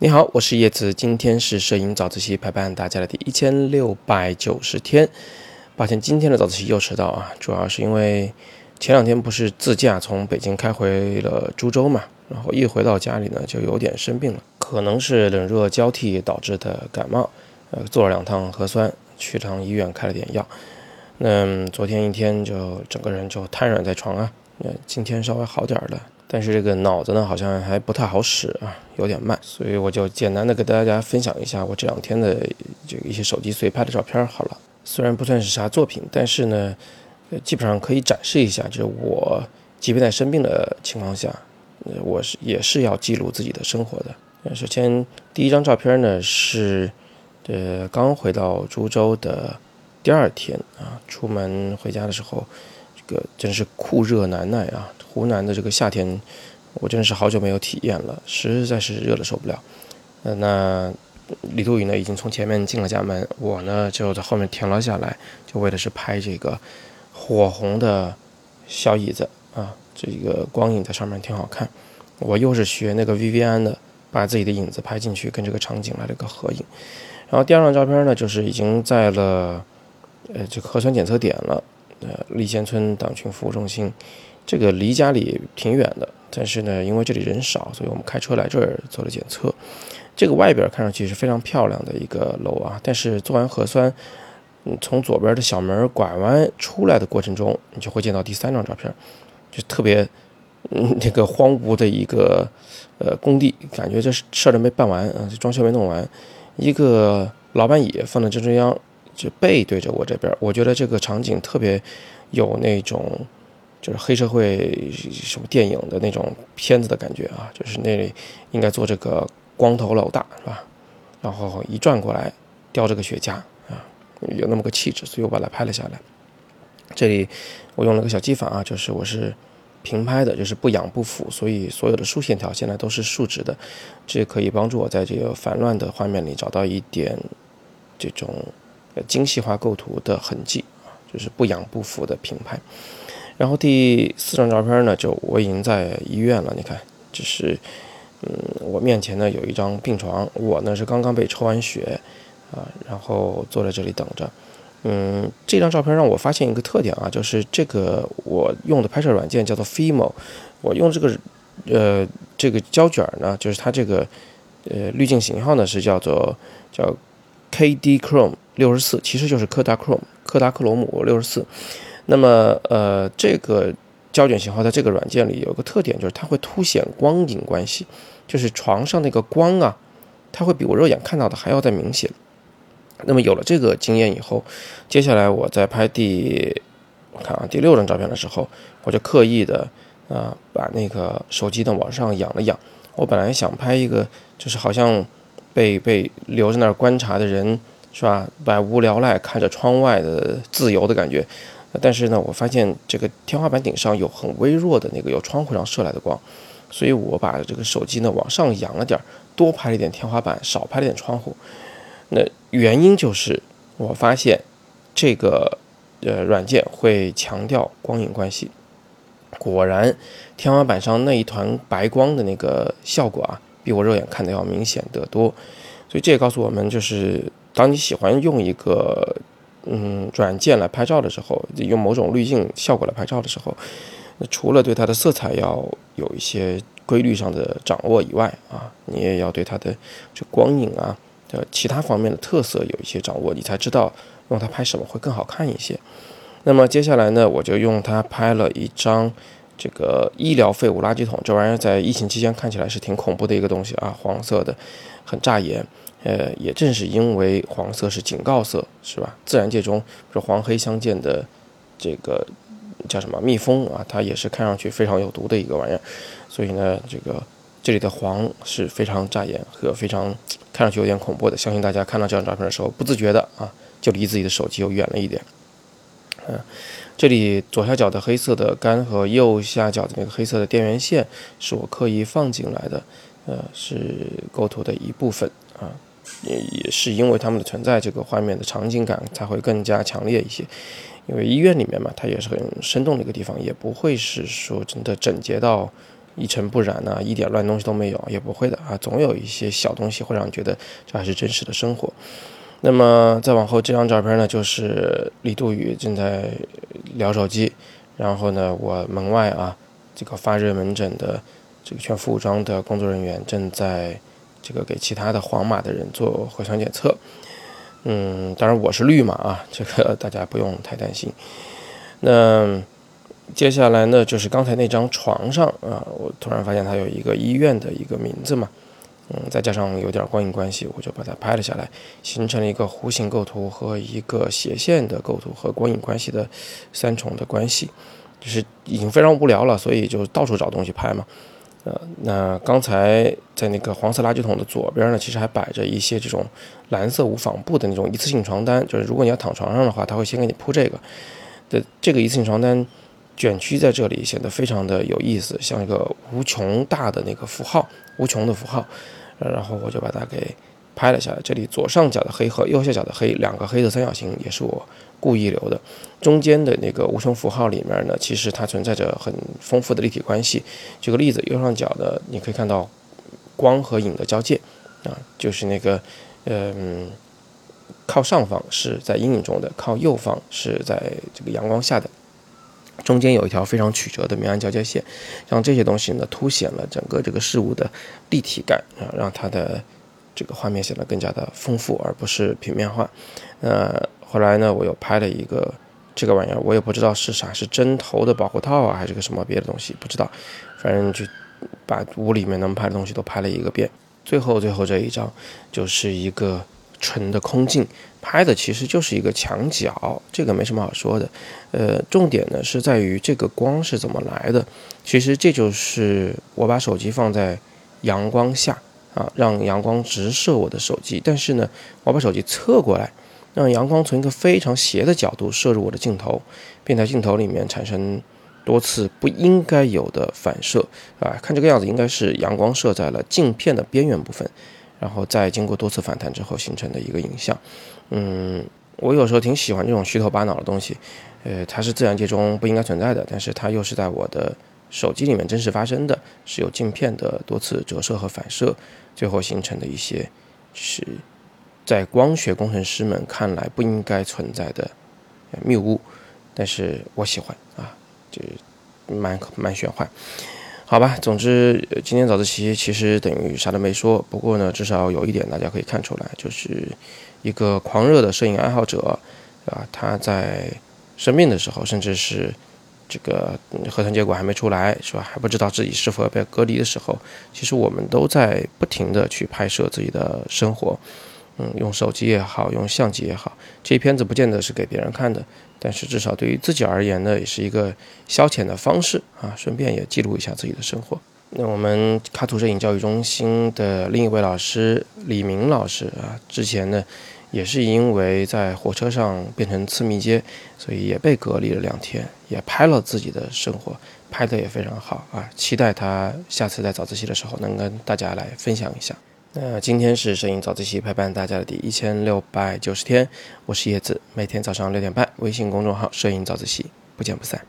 你好，我是叶子，今天是摄影早自习陪伴大家的第一千六百九十天。抱歉，今天的早自习又迟到啊，主要是因为前两天不是自驾从北京开回了株洲嘛，然后一回到家里呢就有点生病了，可能是冷热交替导致的感冒，呃，做了两趟核酸，去趟医院开了点药，那昨天一天就整个人就瘫软在床啊，那今天稍微好点了。但是这个脑子呢，好像还不太好使啊，有点慢，所以我就简单的给大家分享一下我这两天的这一些手机随拍的照片好了。虽然不算是啥作品，但是呢，基本上可以展示一下，就是我即便在生病的情况下，我是也是要记录自己的生活的。首先第一张照片呢是，呃，刚回到株洲的第二天啊，出门回家的时候，个真是酷热难耐啊。湖南的这个夏天，我真的是好久没有体验了，实在是热的受不了。呃，那李杜宇呢，已经从前面进了家门，我呢就在后面停了下来，就为的是拍这个火红的小椅子啊，这个光影在上面挺好看。我又是学那个 v v n 的，把自己的影子拍进去，跟这个场景来了个合影。然后第二张照片呢，就是已经在了呃这个核酸检测点了，呃立贤村党群服务中心。这个离家里挺远的，但是呢，因为这里人少，所以我们开车来这儿做了检测。这个外边看上去是非常漂亮的一个楼啊，但是做完核酸，嗯，从左边的小门拐弯出来的过程中，你就会见到第三张照片，就特别嗯那个荒芜的一个呃工地，感觉这事儿都没办完啊，这装修没弄完，一个老板椅放在正中央，就背对着我这边，我觉得这个场景特别有那种。就是黑社会什么电影的那种片子的感觉啊，就是那里应该做这个光头老大是吧？然后一转过来叼着个雪茄啊，有那么个气质，所以我把它拍了下来。这里我用了个小技法啊，就是我是平拍的，就是不仰不俯，所以所有的竖线条现在都是竖直的，这可以帮助我在这个繁乱的画面里找到一点这种精细化构图的痕迹啊，就是不仰不俯的平拍。然后第四张照片呢，就我已经在医院了。你看，就是，嗯，我面前呢有一张病床，我呢是刚刚被抽完血，啊，然后坐在这里等着。嗯，这张照片让我发现一个特点啊，就是这个我用的拍摄软件叫做 Fimo，我用这个呃这个胶卷呢，就是它这个呃滤镜型号呢是叫做叫 KD Chrome 六十四，其实就是柯达 Chrome 柯达克罗姆六十四。那么，呃，这个胶卷型号在这个软件里有个特点，就是它会凸显光影关系，就是床上那个光啊，它会比我肉眼看到的还要再明显。那么有了这个经验以后，接下来我在拍第，我看啊第六张照片的时候，我就刻意的啊把那个手机呢往上仰了仰。我本来想拍一个，就是好像被被留在那儿观察的人，是吧？百无聊赖看着窗外的自由的感觉。但是呢，我发现这个天花板顶上有很微弱的那个由窗户上射来的光，所以我把这个手机呢往上扬了点，多拍了一点天花板，少拍了点窗户。那原因就是我发现这个呃软件会强调光影关系，果然天花板上那一团白光的那个效果啊，比我肉眼看的要明显得多。所以这也告诉我们，就是当你喜欢用一个。嗯，软件来拍照的时候，用某种滤镜效果来拍照的时候，除了对它的色彩要有一些规律上的掌握以外啊，你也要对它的这光影啊的其他方面的特色有一些掌握，你才知道用它拍什么会更好看一些。那么接下来呢，我就用它拍了一张这个医疗废物垃圾桶，这玩意儿在疫情期间看起来是挺恐怖的一个东西啊，黄色的，很扎眼。呃，也正是因为黄色是警告色，是吧？自然界中是黄黑相间的这个叫什么蜜蜂啊，它也是看上去非常有毒的一个玩意儿。所以呢，这个这里的黄是非常扎眼和非常看上去有点恐怖的。相信大家看到这张照片的时候，不自觉的啊，就离自己的手机又远了一点。嗯，这里左下角的黑色的杆和右下角的那个黑色的电源线是我刻意放进来的，呃，是构图的一部分啊。也也是因为他们的存在，这个画面的场景感才会更加强烈一些。因为医院里面嘛，它也是很生动的一个地方，也不会是说真的整洁到一尘不染呢，一点乱东西都没有，也不会的啊，总有一些小东西会让你觉得这还是真实的生活。那么再往后这张照片呢，就是李杜宇正在聊手机，然后呢，我门外啊，这个发热门诊的这个全副武装的工作人员正在这个给其他的黄码的人做核酸检测。嗯，当然我是绿码啊，这个大家不用太担心。那接下来呢，就是刚才那张床上啊，我突然发现它有一个医院的一个名字嘛。嗯，再加上有点光影关系，我就把它拍了下来，形成了一个弧形构图和一个斜线的构图和光影关系的三重的关系，就是已经非常无聊了，所以就到处找东西拍嘛。呃，那刚才在那个黄色垃圾桶的左边呢，其实还摆着一些这种蓝色无纺布的那种一次性床单，就是如果你要躺床上的话，他会先给你铺这个的这个一次性床单卷曲在这里，显得非常的有意思，像一个无穷大的那个符号，无穷的符号。然后我就把它给拍了下来。这里左上角的黑和右下角的黑两个黑的三角形也是我故意留的。中间的那个无穷符号里面呢，其实它存在着很丰富的立体关系。举个例子，右上角的你可以看到光和影的交界啊，就是那个嗯，靠上方是在阴影中的，靠右方是在这个阳光下的。中间有一条非常曲折的明暗交界线，让这些东西呢，凸显了整个这个事物的立体感啊，让它的这个画面显得更加的丰富，而不是平面化。呃，后来呢，我又拍了一个这个玩意儿，我也不知道是啥，是针头的保护套啊，还是个什么别的东西，不知道。反正就把屋里面能拍的东西都拍了一个遍。最后，最后这一张就是一个。纯的空镜拍的其实就是一个墙角，这个没什么好说的。呃，重点呢是在于这个光是怎么来的。其实这就是我把手机放在阳光下啊，让阳光直射我的手机。但是呢，我把手机侧过来，让阳光从一个非常斜的角度射入我的镜头，并在镜头里面产生多次不应该有的反射啊。看这个样子，应该是阳光射在了镜片的边缘部分。然后再经过多次反弹之后形成的一个影像，嗯，我有时候挺喜欢这种虚头巴脑的东西，呃，它是自然界中不应该存在的，但是它又是在我的手机里面真实发生的，是有镜片的多次折射和反射，最后形成的一些是在光学工程师们看来不应该存在的谬误，但是我喜欢啊，就蛮蛮玄幻。好吧，总之今天早自习其实等于啥都没说。不过呢，至少有一点大家可以看出来，就是一个狂热的摄影爱好者，啊，他在生病的时候，甚至是这个核酸结果还没出来，是吧？还不知道自己是否要被隔离的时候，其实我们都在不停的去拍摄自己的生活。嗯，用手机也好，用相机也好，这些片子不见得是给别人看的，但是至少对于自己而言呢，也是一个消遣的方式啊，顺便也记录一下自己的生活。那我们卡图摄影教育中心的另一位老师李明老师啊，之前呢也是因为在火车上变成次密接，所以也被隔离了两天，也拍了自己的生活，拍的也非常好啊，期待他下次在早自习的时候能跟大家来分享一下。那今天是摄影早自习陪伴大家的第一千六百九十天，我是叶子，每天早上六点半，微信公众号“摄影早自习”，不见不散。